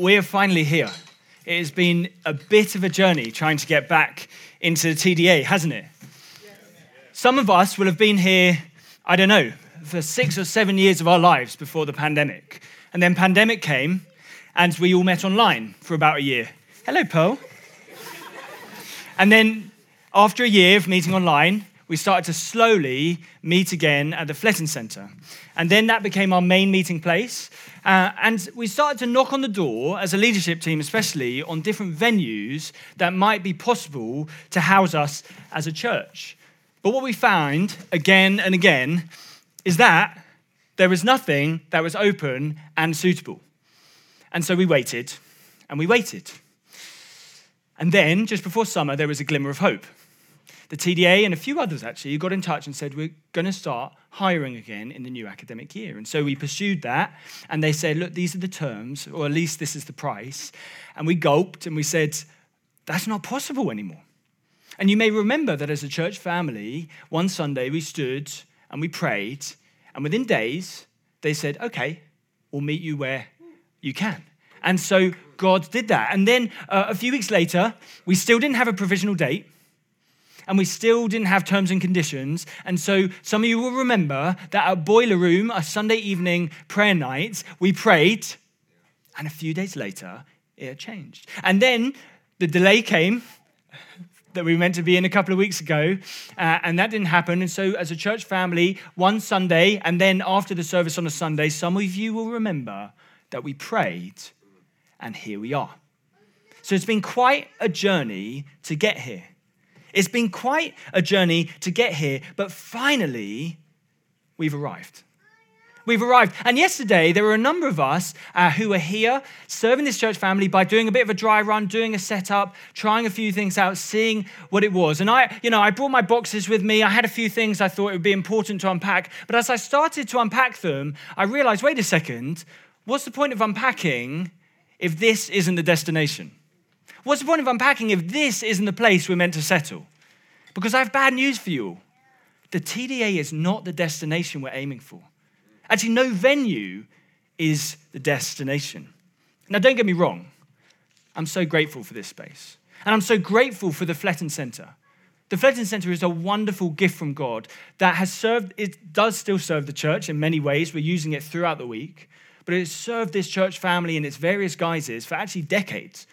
we're finally here. It has been a bit of a journey trying to get back into the TDA, hasn't it? Some of us will have been here, I don't know, for six or seven years of our lives before the pandemic. And then pandemic came, and we all met online for about a year. Hello, Pearl. and then after a year of meeting online, we started to slowly meet again at the Fletton Centre. And then that became our main meeting place. Uh, and we started to knock on the door, as a leadership team especially, on different venues that might be possible to house us as a church. But what we found again and again is that there was nothing that was open and suitable. And so we waited and we waited. And then, just before summer, there was a glimmer of hope the TDA and a few others actually got in touch and said, We're going to start hiring again in the new academic year. And so we pursued that, and they said, Look, these are the terms, or at least this is the price. And we gulped and we said, That's not possible anymore. And you may remember that as a church family, one Sunday we stood and we prayed, and within days, they said, Okay, we'll meet you where you can. And so God did that. And then uh, a few weeks later, we still didn't have a provisional date and we still didn't have terms and conditions. And so some of you will remember that at Boiler Room, a Sunday evening prayer night, we prayed, and a few days later, it had changed. And then the delay came that we were meant to be in a couple of weeks ago, uh, and that didn't happen. And so, as a church family, one Sunday, and then after the service on a Sunday, some of you will remember that we prayed, and here we are. So, it's been quite a journey to get here. It's been quite a journey to get here, but finally, we've arrived. We've arrived. And yesterday, there were a number of us uh, who were here serving this church family by doing a bit of a dry run, doing a setup, trying a few things out, seeing what it was. And I, you know, I brought my boxes with me. I had a few things I thought it would be important to unpack. But as I started to unpack them, I realized wait a second, what's the point of unpacking if this isn't the destination? What's the point of unpacking if this isn't the place we're meant to settle? Because I have bad news for you all. The TDA is not the destination we're aiming for. Actually, no venue is the destination. Now, don't get me wrong, I'm so grateful for this space. And I'm so grateful for the Fletton Centre. The Fletton Centre is a wonderful gift from God that has served, it does still serve the church in many ways. We're using it throughout the week, but it has served this church family in its various guises for actually decades.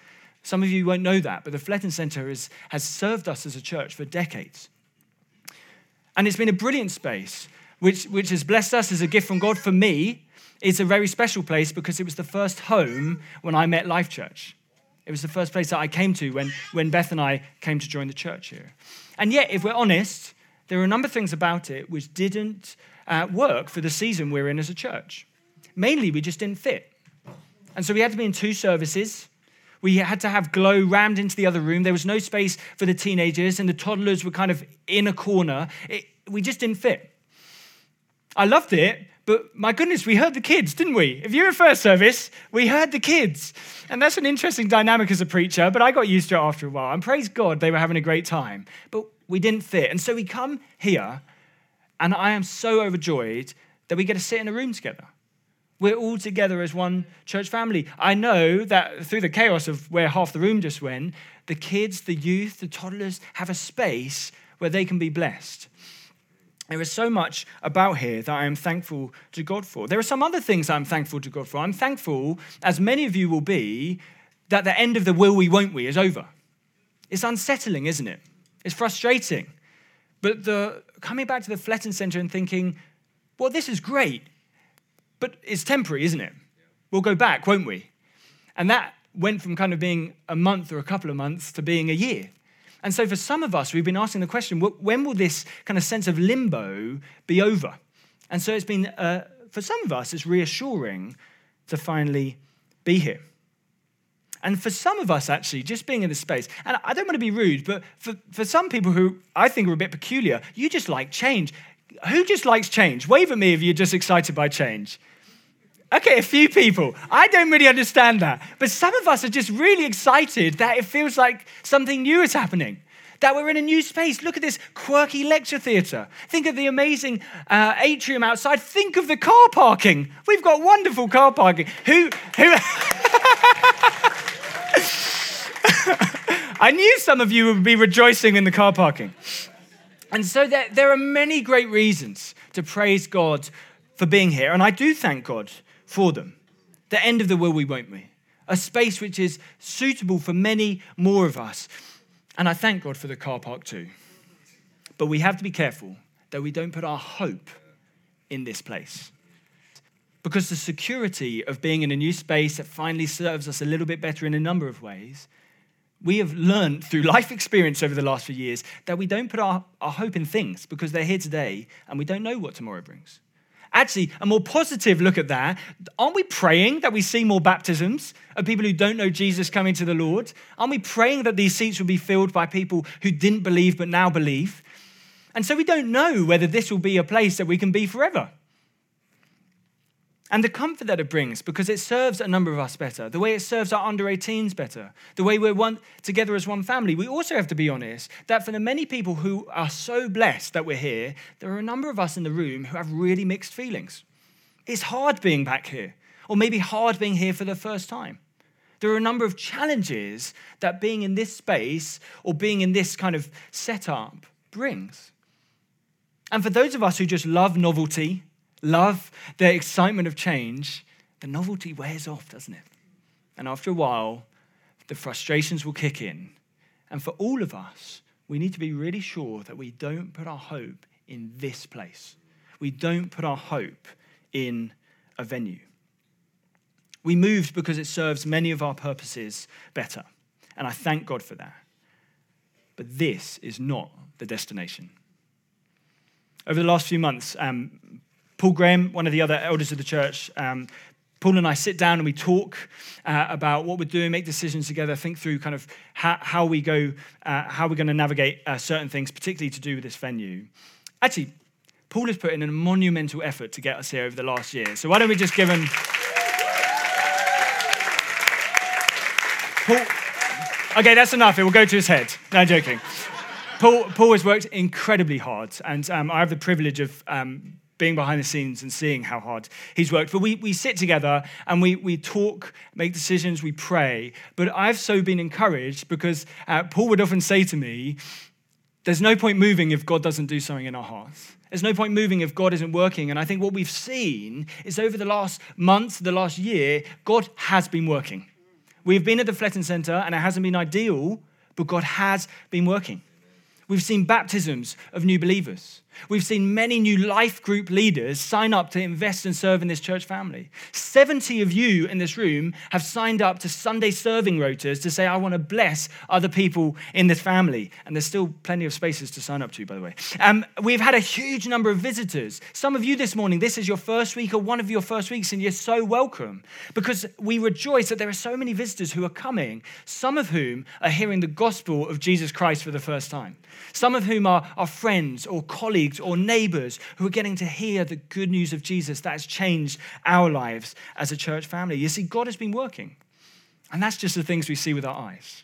Some of you won't know that, but the Fletton Centre is, has served us as a church for decades. And it's been a brilliant space, which, which has blessed us as a gift from God. For me, it's a very special place because it was the first home when I met Life Church. It was the first place that I came to when, when Beth and I came to join the church here. And yet, if we're honest, there are a number of things about it which didn't uh, work for the season we're in as a church. Mainly, we just didn't fit. And so we had to be in two services. We had to have Glow rammed into the other room. There was no space for the teenagers, and the toddlers were kind of in a corner. It, we just didn't fit. I loved it, but my goodness, we heard the kids, didn't we? If you were first service, we heard the kids. And that's an interesting dynamic as a preacher, but I got used to it after a while. And praise God, they were having a great time. But we didn't fit. And so we come here, and I am so overjoyed that we get to sit in a room together. We're all together as one church family. I know that through the chaos of where half the room just went, the kids, the youth, the toddlers have a space where they can be blessed. There is so much about here that I am thankful to God for. There are some other things I'm thankful to God for. I'm thankful, as many of you will be, that the end of the will we, won't we is over. It's unsettling, isn't it? It's frustrating. But the coming back to the Fletton Centre and thinking, well, this is great. But it's temporary, isn't it? We'll go back, won't we? And that went from kind of being a month or a couple of months to being a year. And so for some of us, we've been asking the question when will this kind of sense of limbo be over? And so it's been, uh, for some of us, it's reassuring to finally be here. And for some of us, actually, just being in this space, and I don't want to be rude, but for, for some people who I think are a bit peculiar, you just like change. Who just likes change? Wave at me if you're just excited by change. Okay, a few people. I don't really understand that. But some of us are just really excited that it feels like something new is happening, that we're in a new space. Look at this quirky lecture theatre. Think of the amazing uh, atrium outside. Think of the car parking. We've got wonderful car parking. Who, who? I knew some of you would be rejoicing in the car parking. And so there, there are many great reasons to praise God for being here. And I do thank God for them. The end of the world we won't we? A space which is suitable for many more of us. And I thank God for the car park too. But we have to be careful that we don't put our hope in this place. Because the security of being in a new space that finally serves us a little bit better in a number of ways, we have learned through life experience over the last few years that we don't put our, our hope in things because they're here today and we don't know what tomorrow brings. Actually, a more positive look at that, aren't we praying that we see more baptisms of people who don't know Jesus coming to the Lord? Aren't we praying that these seats will be filled by people who didn't believe but now believe? And so we don't know whether this will be a place that we can be forever. And the comfort that it brings, because it serves a number of us better, the way it serves our under 18s better, the way we're one, together as one family. We also have to be honest that for the many people who are so blessed that we're here, there are a number of us in the room who have really mixed feelings. It's hard being back here, or maybe hard being here for the first time. There are a number of challenges that being in this space or being in this kind of setup brings. And for those of us who just love novelty, love the excitement of change, the novelty wears off, doesn't it? And after a while, the frustrations will kick in. And for all of us, we need to be really sure that we don't put our hope in this place. We don't put our hope in a venue. We moved because it serves many of our purposes better. And I thank God for that. But this is not the destination. Over the last few months, um, Paul Graham, one of the other elders of the church, um, Paul and I sit down and we talk uh, about what we're doing, make decisions together, think through kind of how, how we go, uh, how we're going to navigate uh, certain things, particularly to do with this venue. Actually, Paul has put in a monumental effort to get us here over the last year. So why don't we just give him. Paul. Okay, that's enough. It will go to his head. No, joking. Paul, Paul has worked incredibly hard, and um, I have the privilege of um, being behind the scenes and seeing how hard he's worked. But we, we sit together and we, we talk, make decisions, we pray. But I've so been encouraged because uh, Paul would often say to me, There's no point moving if God doesn't do something in our hearts. There's no point moving if God isn't working. And I think what we've seen is over the last month, the last year, God has been working. We've been at the Fletton Centre and it hasn't been ideal, but God has been working. We've seen baptisms of new believers. We've seen many new life group leaders sign up to invest and serve in this church family. 70 of you in this room have signed up to Sunday serving rotas to say, I want to bless other people in this family. And there's still plenty of spaces to sign up to, by the way. Um, we've had a huge number of visitors. Some of you this morning, this is your first week or one of your first weeks, and you're so welcome because we rejoice that there are so many visitors who are coming, some of whom are hearing the gospel of Jesus Christ for the first time, some of whom are, are friends or colleagues colleagues or neighbors who are getting to hear the good news of Jesus that has changed our lives as a church family. You see, God has been working. And that's just the things we see with our eyes.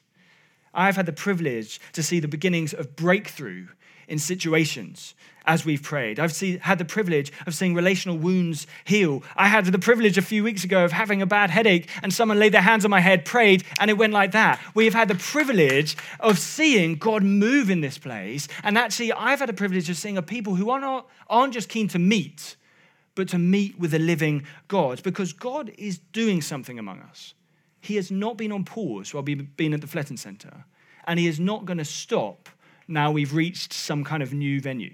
I've had the privilege to see the beginnings of breakthrough in situations as we've prayed. I've see, had the privilege of seeing relational wounds heal. I had the privilege a few weeks ago of having a bad headache and someone laid their hands on my head, prayed, and it went like that. We have had the privilege of seeing God move in this place. And actually, I've had the privilege of seeing a people who are not, aren't just keen to meet, but to meet with a living God because God is doing something among us. He has not been on pause while we've been at the Fletton Centre, and He is not going to stop now we've reached some kind of new venue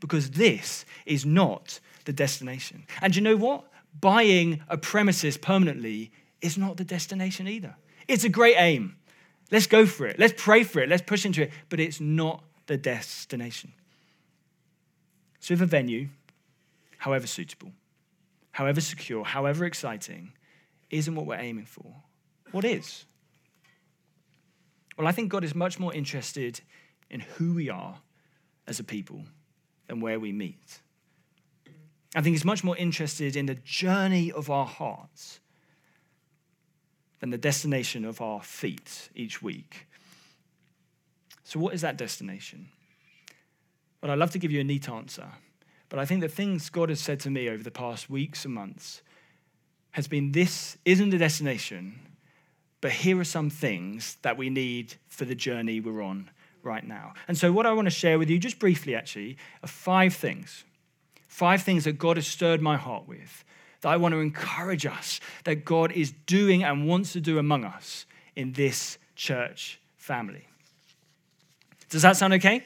because this is not the destination. And you know what? Buying a premises permanently is not the destination either. It's a great aim. Let's go for it. Let's pray for it. Let's push into it. But it's not the destination. So, if a venue, however suitable, however secure, however exciting, isn't what we're aiming for, what is? Well, I think God is much more interested in who we are as a people than where we meet. I think He's much more interested in the journey of our hearts than the destination of our feet each week. So, what is that destination? Well, I'd love to give you a neat answer, but I think the things God has said to me over the past weeks and months has been this isn't the destination, but here are some things that we need for the journey we're on right now. And so, what I want to share with you, just briefly actually, are five things. Five things that God has stirred my heart with, that I want to encourage us, that God is doing and wants to do among us in this church family. Does that sound okay?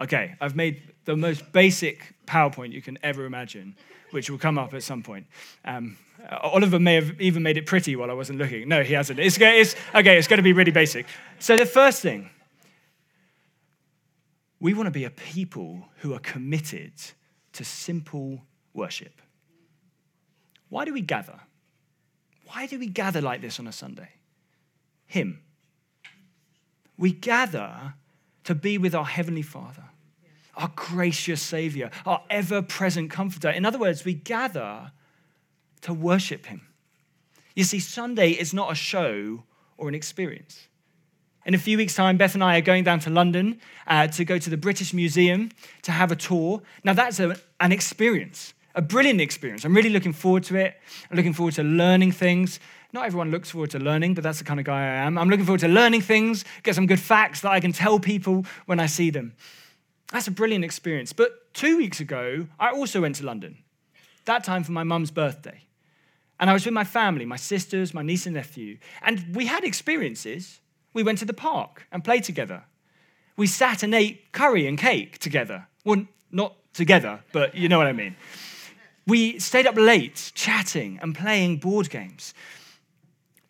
Okay, I've made the most basic PowerPoint you can ever imagine, which will come up at some point. Um, Uh, Oliver may have even made it pretty while I wasn't looking. No, he hasn't. It's, it's, okay, it's going to be really basic. So, the first thing, we want to be a people who are committed to simple worship. Why do we gather? Why do we gather like this on a Sunday? Him. We gather to be with our Heavenly Father, our gracious Savior, our ever present Comforter. In other words, we gather to worship Him. You see, Sunday is not a show or an experience. In a few weeks' time, Beth and I are going down to London uh, to go to the British Museum to have a tour. Now, that's a, an experience, a brilliant experience. I'm really looking forward to it. I'm looking forward to learning things. Not everyone looks forward to learning, but that's the kind of guy I am. I'm looking forward to learning things, get some good facts that I can tell people when I see them. That's a brilliant experience. But two weeks ago, I also went to London, that time for my mum's birthday. And I was with my family, my sisters, my niece and nephew, and we had experiences. We went to the park and played together. We sat and ate curry and cake together. Well, not together, but you know what I mean. We stayed up late chatting and playing board games.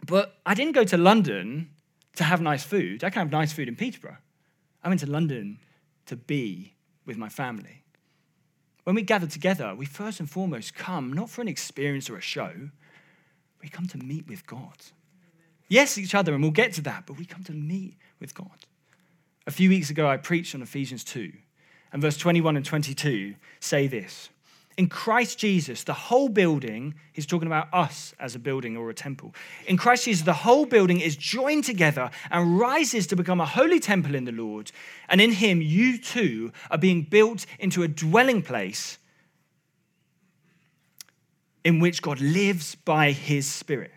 But I didn't go to London to have nice food. I can have nice food in Peterborough. I went to London to be with my family. When we gather together, we first and foremost come not for an experience or a show, we come to meet with God. Yes, each other, and we'll get to that, but we come to meet with God. A few weeks ago, I preached on Ephesians 2, and verse 21 and 22 say this in Christ Jesus, the whole building, he's talking about us as a building or a temple. In Christ Jesus, the whole building is joined together and rises to become a holy temple in the Lord. And in him, you too are being built into a dwelling place in which God lives by his Spirit.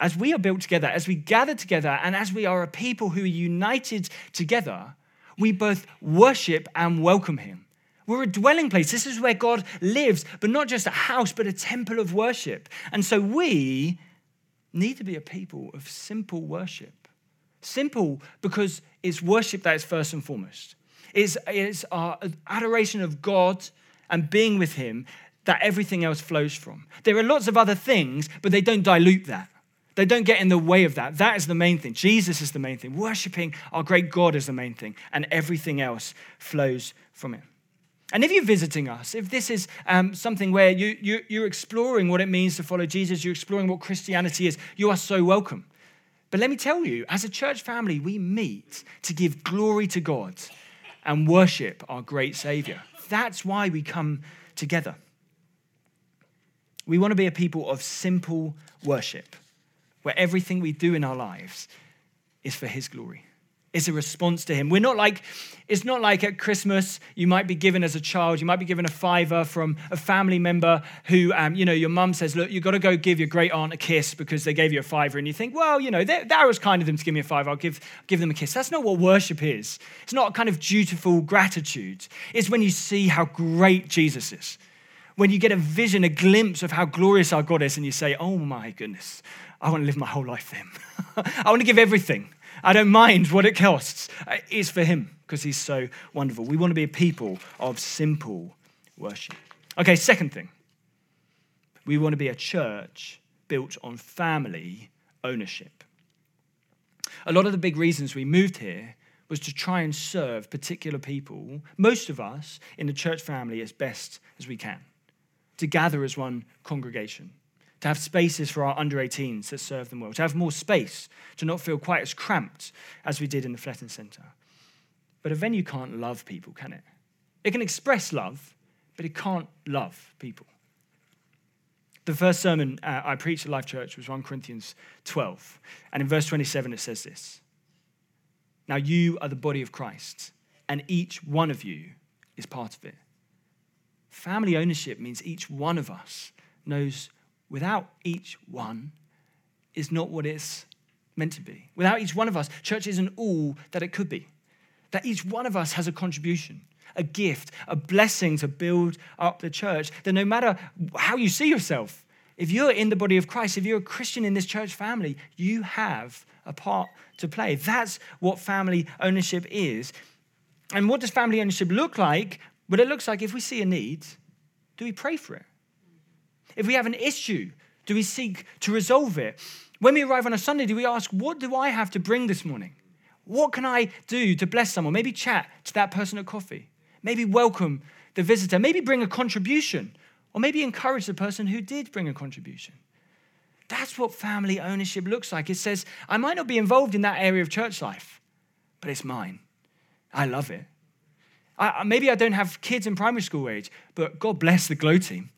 As we are built together, as we gather together, and as we are a people who are united together, we both worship and welcome him. We're a dwelling place. This is where God lives, but not just a house, but a temple of worship. And so we need to be a people of simple worship. Simple because it's worship that is first and foremost. It's, it's our adoration of God and being with Him that everything else flows from. There are lots of other things, but they don't dilute that. They don't get in the way of that. That is the main thing. Jesus is the main thing. Worshipping our great God is the main thing, and everything else flows from it. And if you're visiting us, if this is um, something where you, you, you're exploring what it means to follow Jesus, you're exploring what Christianity is, you are so welcome. But let me tell you, as a church family, we meet to give glory to God and worship our great Savior. That's why we come together. We want to be a people of simple worship, where everything we do in our lives is for His glory is a response to him. We're not like, it's not like at Christmas you might be given as a child, you might be given a fiver from a family member who, um, you know, your mum says, look, you've got to go give your great aunt a kiss because they gave you a fiver. And you think, well, you know, that, that was kind of them to give me a fiver. I'll give, give them a kiss. That's not what worship is. It's not a kind of dutiful gratitude. It's when you see how great Jesus is. When you get a vision, a glimpse of how glorious our God is, and you say, oh my goodness, I want to live my whole life for him. I want to give everything. I don't mind what it costs. Uh, it's for Him because He's so wonderful. We want to be a people of simple worship. Okay, second thing. We want to be a church built on family ownership. A lot of the big reasons we moved here was to try and serve particular people, most of us in the church family, as best as we can, to gather as one congregation to have spaces for our under 18s that serve them well, to have more space, to not feel quite as cramped as we did in the Fletton Centre. But a venue can't love people, can it? It can express love, but it can't love people. The first sermon uh, I preached at Life Church was 1 Corinthians 12. And in verse 27, it says this Now you are the body of Christ, and each one of you is part of it. Family ownership means each one of us knows without each one is not what it's meant to be. Without each one of us, church isn't all that it could be. That each one of us has a contribution, a gift, a blessing to build up the church. That no matter how you see yourself, if you're in the body of Christ, if you're a Christian in this church family, you have a part to play. That's what family ownership is. And what does family ownership look like? Well, it looks like if we see a need, do we pray for it? If we have an issue, do we seek to resolve it? When we arrive on a Sunday, do we ask, What do I have to bring this morning? What can I do to bless someone? Maybe chat to that person at coffee. Maybe welcome the visitor. Maybe bring a contribution. Or maybe encourage the person who did bring a contribution. That's what family ownership looks like. It says, I might not be involved in that area of church life, but it's mine. I love it. I, maybe I don't have kids in primary school age, but God bless the Glow team.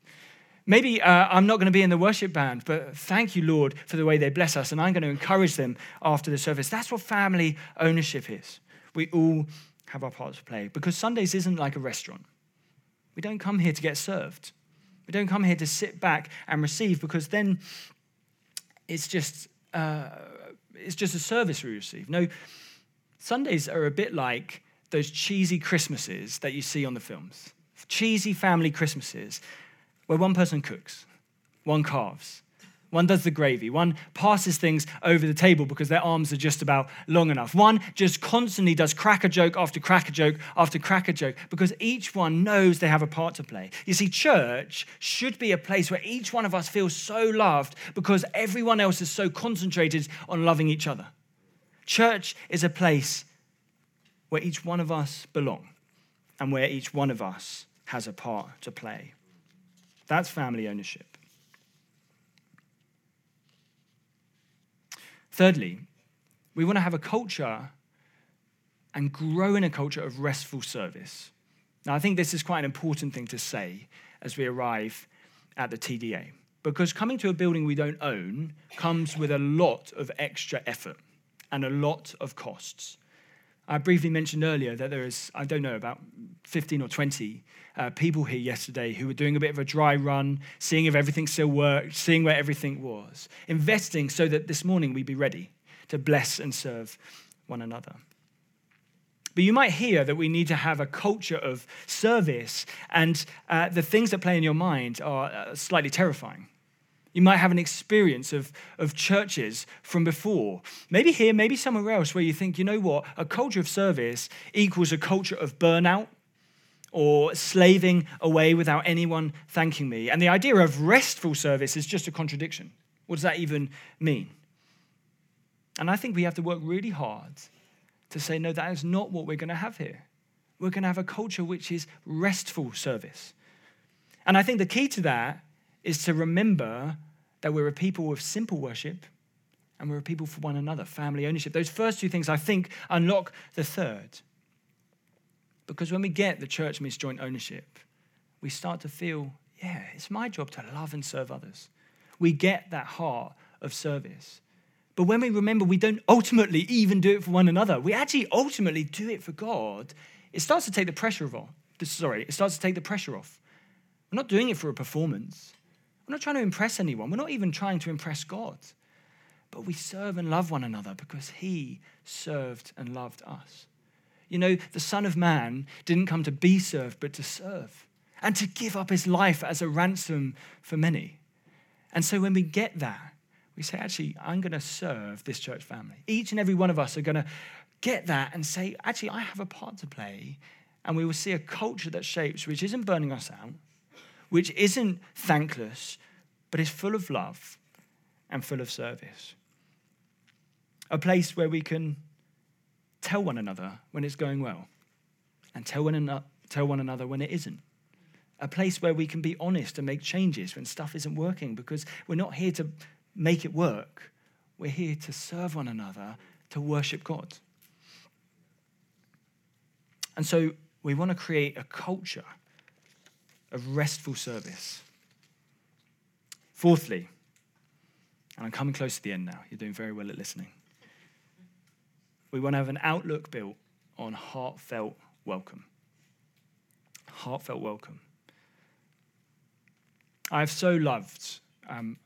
Maybe uh, I'm not going to be in the worship band, but thank you, Lord, for the way they bless us, and I'm going to encourage them after the service. That's what family ownership is. We all have our part to play because Sundays isn't like a restaurant. We don't come here to get served. We don't come here to sit back and receive because then it's just uh, it's just a service we receive. No, Sundays are a bit like those cheesy Christmases that you see on the films. Cheesy family Christmases where one person cooks, one carves, one does the gravy, one passes things over the table because their arms are just about long enough. One just constantly does cracker joke after cracker joke after cracker joke because each one knows they have a part to play. You see, church should be a place where each one of us feels so loved because everyone else is so concentrated on loving each other. Church is a place where each one of us belong and where each one of us has a part to play. That's family ownership. Thirdly, we want to have a culture and grow in a culture of restful service. Now, I think this is quite an important thing to say as we arrive at the TDA, because coming to a building we don't own comes with a lot of extra effort and a lot of costs. I briefly mentioned earlier that there is, I don't know, about 15 or 20 uh, people here yesterday who were doing a bit of a dry run, seeing if everything still worked, seeing where everything was, investing so that this morning we'd be ready to bless and serve one another. But you might hear that we need to have a culture of service, and uh, the things that play in your mind are uh, slightly terrifying. You might have an experience of, of churches from before, maybe here, maybe somewhere else, where you think, you know what, a culture of service equals a culture of burnout or slaving away without anyone thanking me. And the idea of restful service is just a contradiction. What does that even mean? And I think we have to work really hard to say, no, that is not what we're going to have here. We're going to have a culture which is restful service. And I think the key to that is to remember that we're a people of simple worship and we're a people for one another, family ownership. Those first two things, I think, unlock the third. Because when we get the church means joint ownership, we start to feel, yeah, it's my job to love and serve others. We get that heart of service. But when we remember we don't ultimately even do it for one another, we actually ultimately do it for God, it starts to take the pressure off. Sorry, it starts to take the pressure off. We're not doing it for a performance. We're not trying to impress anyone. We're not even trying to impress God. But we serve and love one another because He served and loved us. You know, the Son of Man didn't come to be served, but to serve and to give up His life as a ransom for many. And so when we get that, we say, actually, I'm going to serve this church family. Each and every one of us are going to get that and say, actually, I have a part to play. And we will see a culture that shapes, which isn't burning us out, which isn't thankless, but is full of love and full of service. A place where we can tell one another when it's going well and tell one, another, tell one another when it isn't. A place where we can be honest and make changes when stuff isn't working because we're not here to make it work. We're here to serve one another, to worship God. And so we want to create a culture of restful service. Fourthly, and I'm coming close to the end now, you're doing very well at listening. We want to have an outlook built on heartfelt welcome. Heartfelt welcome. I've so loved um,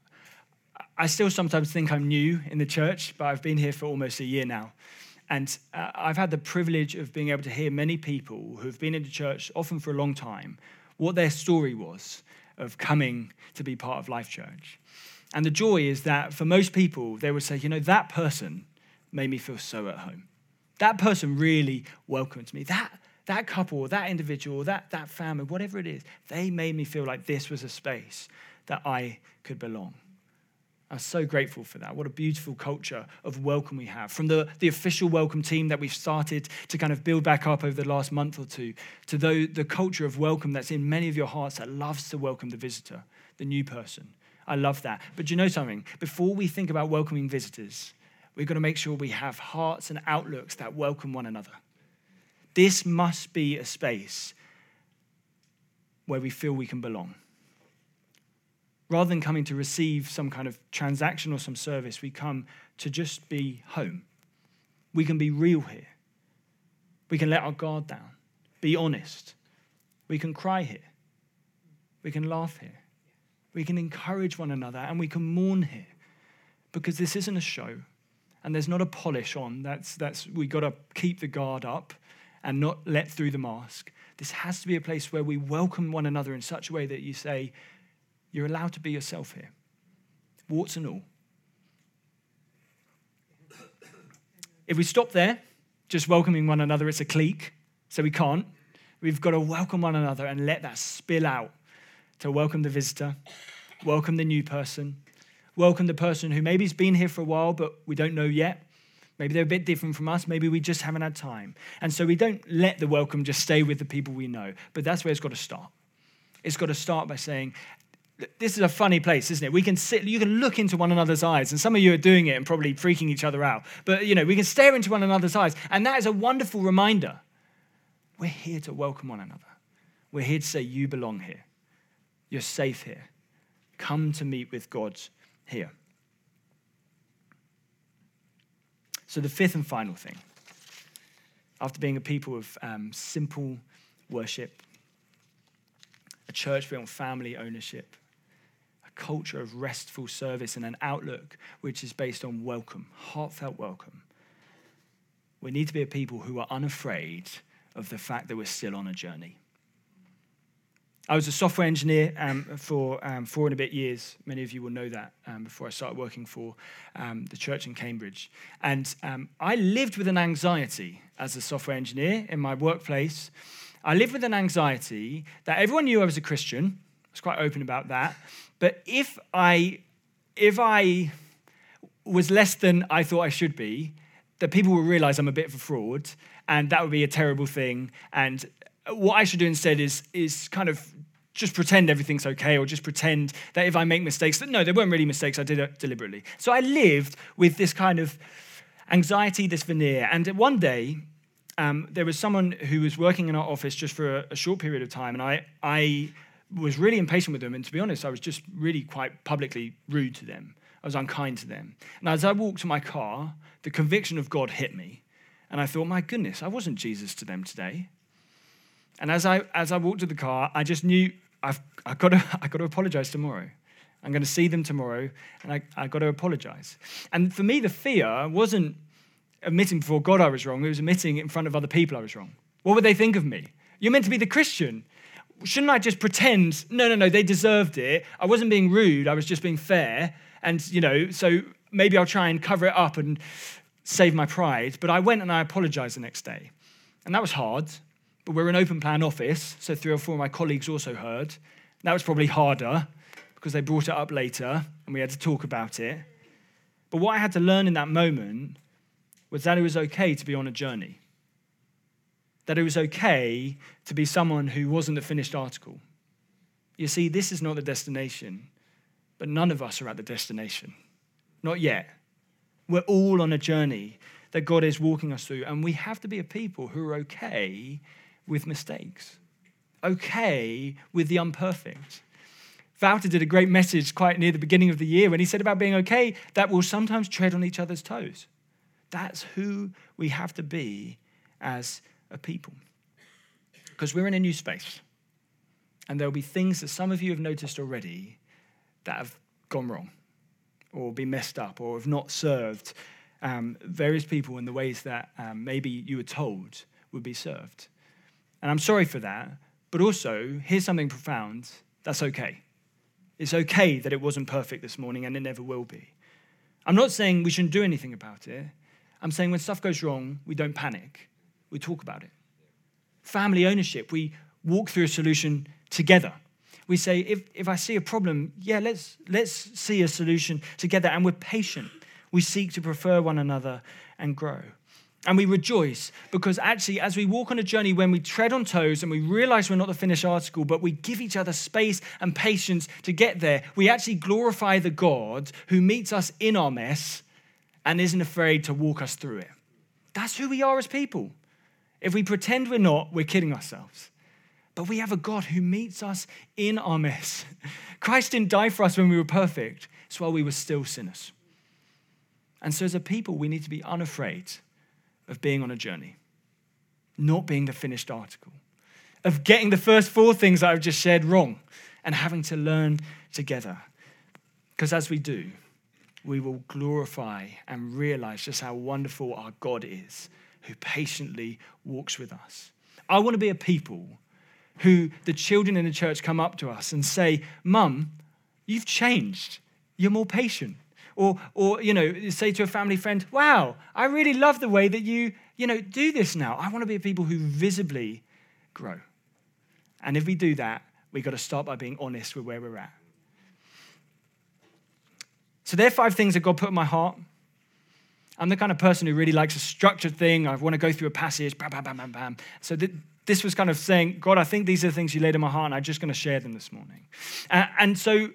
I still sometimes think I'm new in the church, but I've been here for almost a year now. And uh, I've had the privilege of being able to hear many people who've been in the church, often for a long time, what their story was of coming to be part of Life Church. And the joy is that for most people, they would say, you know, that person made me feel so at home. That person really welcomed me. That, that couple, that individual, that, that family, whatever it is, they made me feel like this was a space that I could belong. I'm so grateful for that. What a beautiful culture of welcome we have. From the, the official welcome team that we've started to kind of build back up over the last month or two, to the, the culture of welcome that's in many of your hearts that loves to welcome the visitor, the new person. I love that. But you know something? Before we think about welcoming visitors, we've got to make sure we have hearts and outlooks that welcome one another. This must be a space where we feel we can belong. Rather than coming to receive some kind of transaction or some service, we come to just be home. We can be real here. We can let our guard down, be honest. We can cry here. We can laugh here. We can encourage one another and we can mourn here because this isn't a show and there's not a polish on. That's, that's we got to keep the guard up and not let through the mask. This has to be a place where we welcome one another in such a way that you say, you're allowed to be yourself here, warts and all. If we stop there, just welcoming one another, it's a clique, so we can't. We've got to welcome one another and let that spill out to welcome the visitor, welcome the new person, welcome the person who maybe has been here for a while, but we don't know yet. Maybe they're a bit different from us. Maybe we just haven't had time. And so we don't let the welcome just stay with the people we know. But that's where it's got to start. It's got to start by saying, this is a funny place, isn't it? We can sit, you can look into one another's eyes, and some of you are doing it and probably freaking each other out. But you know, we can stare into one another's eyes, and that is a wonderful reminder. We're here to welcome one another. We're here to say, You belong here. You're safe here. Come to meet with God here. So, the fifth and final thing, after being a people of um, simple worship, a church built on family ownership, culture of restful service and an outlook which is based on welcome, heartfelt welcome. We need to be a people who are unafraid of the fact that we're still on a journey. I was a software engineer um, for um, four and a bit years. Many of you will know that um, before I started working for um, the church in Cambridge. And um, I lived with an anxiety as a software engineer in my workplace. I lived with an anxiety that everyone knew I was a Christian. Was quite open about that. But if I, if I was less than I thought I should be, that people will realize I'm a bit of a fraud, and that would be a terrible thing. And what I should do instead is, is kind of just pretend everything's okay, or just pretend that if I make mistakes, that no, they weren't really mistakes, I did it deliberately. So I lived with this kind of anxiety, this veneer. And one day, um, there was someone who was working in our office just for a, a short period of time, and I, I was really impatient with them. And to be honest, I was just really quite publicly rude to them. I was unkind to them. And as I walked to my car, the conviction of God hit me. And I thought, my goodness, I wasn't Jesus to them today. And as I, as I walked to the car, I just knew I've, I've, got, to, I've got to apologize tomorrow. I'm going to see them tomorrow, and I, I've got to apologize. And for me, the fear wasn't admitting before God I was wrong, it was admitting in front of other people I was wrong. What would they think of me? You're meant to be the Christian shouldn't I just pretend, no, no, no, they deserved it. I wasn't being rude, I was just being fair. And, you know, so maybe I'll try and cover it up and save my pride. But I went and I apologized the next day. And that was hard, but we're an open plan office, so three or four of my colleagues also heard. That was probably harder because they brought it up later and we had to talk about it. But what I had to learn in that moment was that it was okay to be on a journey that it was okay to be someone who wasn't the finished article. You see, this is not the destination, but none of us are at the destination. Not yet. We're all on a journey that God is walking us through, and we have to be a people who are okay with mistakes, okay with the unperfect. Wouter did a great message quite near the beginning of the year when he said about being okay that we'll sometimes tread on each other's toes. That's who we have to be as a people. Because we're in a new space. And there'll be things that some of you have noticed already that have gone wrong or been messed up or have not served um, various people in the ways that um, maybe you were told would be served. And I'm sorry for that, but also, here's something profound that's okay. It's okay that it wasn't perfect this morning and it never will be. I'm not saying we shouldn't do anything about it. I'm saying when stuff goes wrong, we don't panic, we talk about it. Family ownership, we walk through a solution together. We say, if, if I see a problem, yeah, let's, let's see a solution together. And we're patient. We seek to prefer one another and grow. And we rejoice because actually, as we walk on a journey, when we tread on toes and we realize we're not the finished article, but we give each other space and patience to get there, we actually glorify the God who meets us in our mess and isn't afraid to walk us through it. That's who we are as people. If we pretend we're not, we're kidding ourselves. But we have a God who meets us in our mess. Christ didn't die for us when we were perfect, it's while we were still sinners. And so, as a people, we need to be unafraid of being on a journey, not being the finished article, of getting the first four things I've just shared wrong and having to learn together. Because as we do, we will glorify and realize just how wonderful our God is, who patiently walks with us. I want to be a people who the children in the church come up to us and say, Mum, you've changed. You're more patient. Or, or, you know, say to a family friend, wow, I really love the way that you, you know, do this now. I want to be a people who visibly grow. And if we do that, we've got to start by being honest with where we're at. So there are five things that God put in my heart. I'm the kind of person who really likes a structured thing. I want to go through a passage, bam, bam, bam, bam, bam. So th- this was kind of saying, God, I think these are the things you laid in my heart, and I'm just going to share them this morning. Uh, and so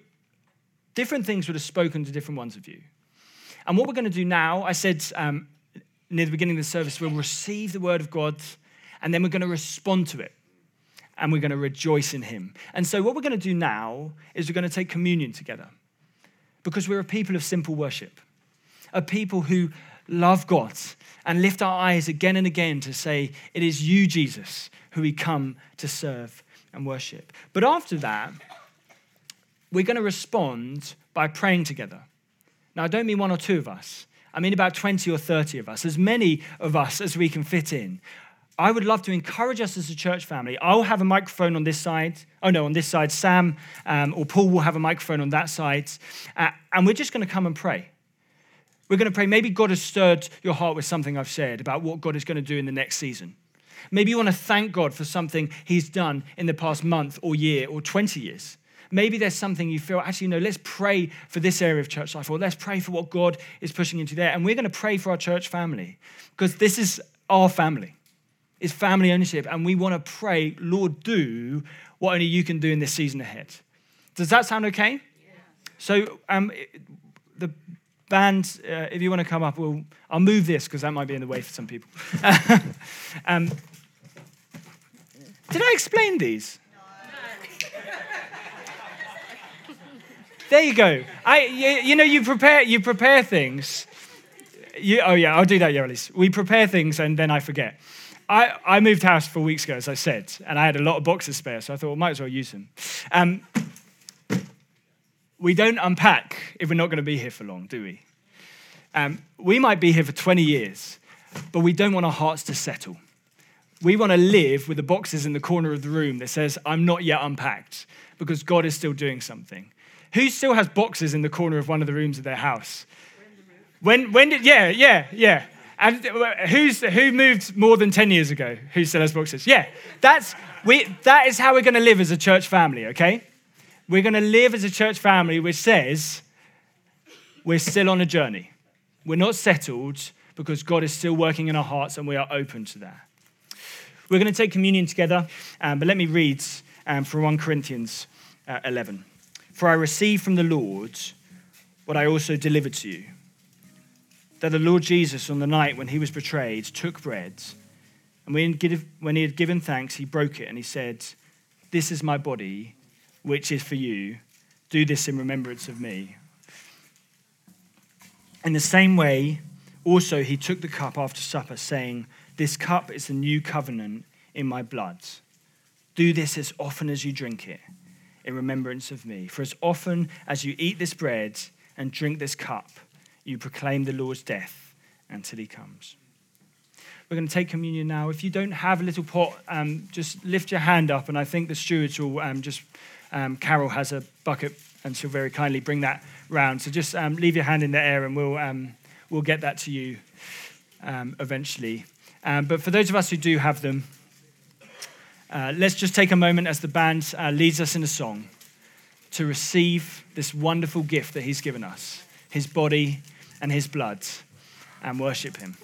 different things would have spoken to different ones of you. And what we're going to do now, I said um, near the beginning of the service, we'll receive the word of God, and then we're going to respond to it. And we're going to rejoice in him. And so, what we're going to do now is we're going to take communion together because we're a people of simple worship, a people who love God and lift our eyes again and again to say, It is you, Jesus, who we come to serve and worship. But after that, we're going to respond by praying together. Now, I don't mean one or two of us, I mean about 20 or 30 of us, as many of us as we can fit in. I would love to encourage us as a church family. I'll have a microphone on this side. Oh, no, on this side. Sam um, or Paul will have a microphone on that side. Uh, and we're just going to come and pray. We're going to pray. Maybe God has stirred your heart with something I've said about what God is going to do in the next season. Maybe you want to thank God for something He's done in the past month or year or 20 years. Maybe there's something you feel, actually, no, let's pray for this area of church life, or let's pray for what God is pushing into there. And we're going to pray for our church family because this is our family. It's family ownership. And we want to pray, Lord, do what only you can do in this season ahead. Does that sound okay? Yeah. So, um, the band, uh, if you want to come up, we'll, I'll move this because that might be in the way for some people. um, did I explain these? There you go. I, you, you, know, you prepare, you prepare things. You, oh yeah, I'll do that, yeah, Elise. We prepare things and then I forget. I, I moved house four weeks ago, as I said, and I had a lot of boxes spare, so I thought, well, might as well use them. Um, we don't unpack if we're not going to be here for long, do we? Um, we might be here for 20 years, but we don't want our hearts to settle. We want to live with the boxes in the corner of the room that says, I'm not yet unpacked, because God is still doing something. Who still has boxes in the corner of one of the rooms of their house? When, when did, yeah, yeah, yeah. And who's, who moved more than 10 years ago? Who still has boxes? Yeah, that's, we, that is how we're going to live as a church family, okay? We're going to live as a church family which says we're still on a journey. We're not settled because God is still working in our hearts and we are open to that. We're going to take communion together, um, but let me read um, from 1 Corinthians uh, 11. For I received from the Lord what I also delivered to you that the Lord Jesus, on the night when he was betrayed, took bread, and when he had given thanks, he broke it and he said, This is my body, which is for you. Do this in remembrance of me. In the same way, also he took the cup after supper, saying, This cup is the new covenant in my blood. Do this as often as you drink it in remembrance of me. For as often as you eat this bread and drink this cup, you proclaim the Lord's death until he comes. We're going to take communion now. If you don't have a little pot, um, just lift your hand up, and I think the stewards will um, just, um, Carol has a bucket, and she'll very kindly bring that round. So just um, leave your hand in the air, and we'll, um, we'll get that to you um, eventually. but for those of us who do have them, uh, let's just take a moment as the band uh, leads us in a song to receive this wonderful gift that He's given us His body and His blood and worship Him.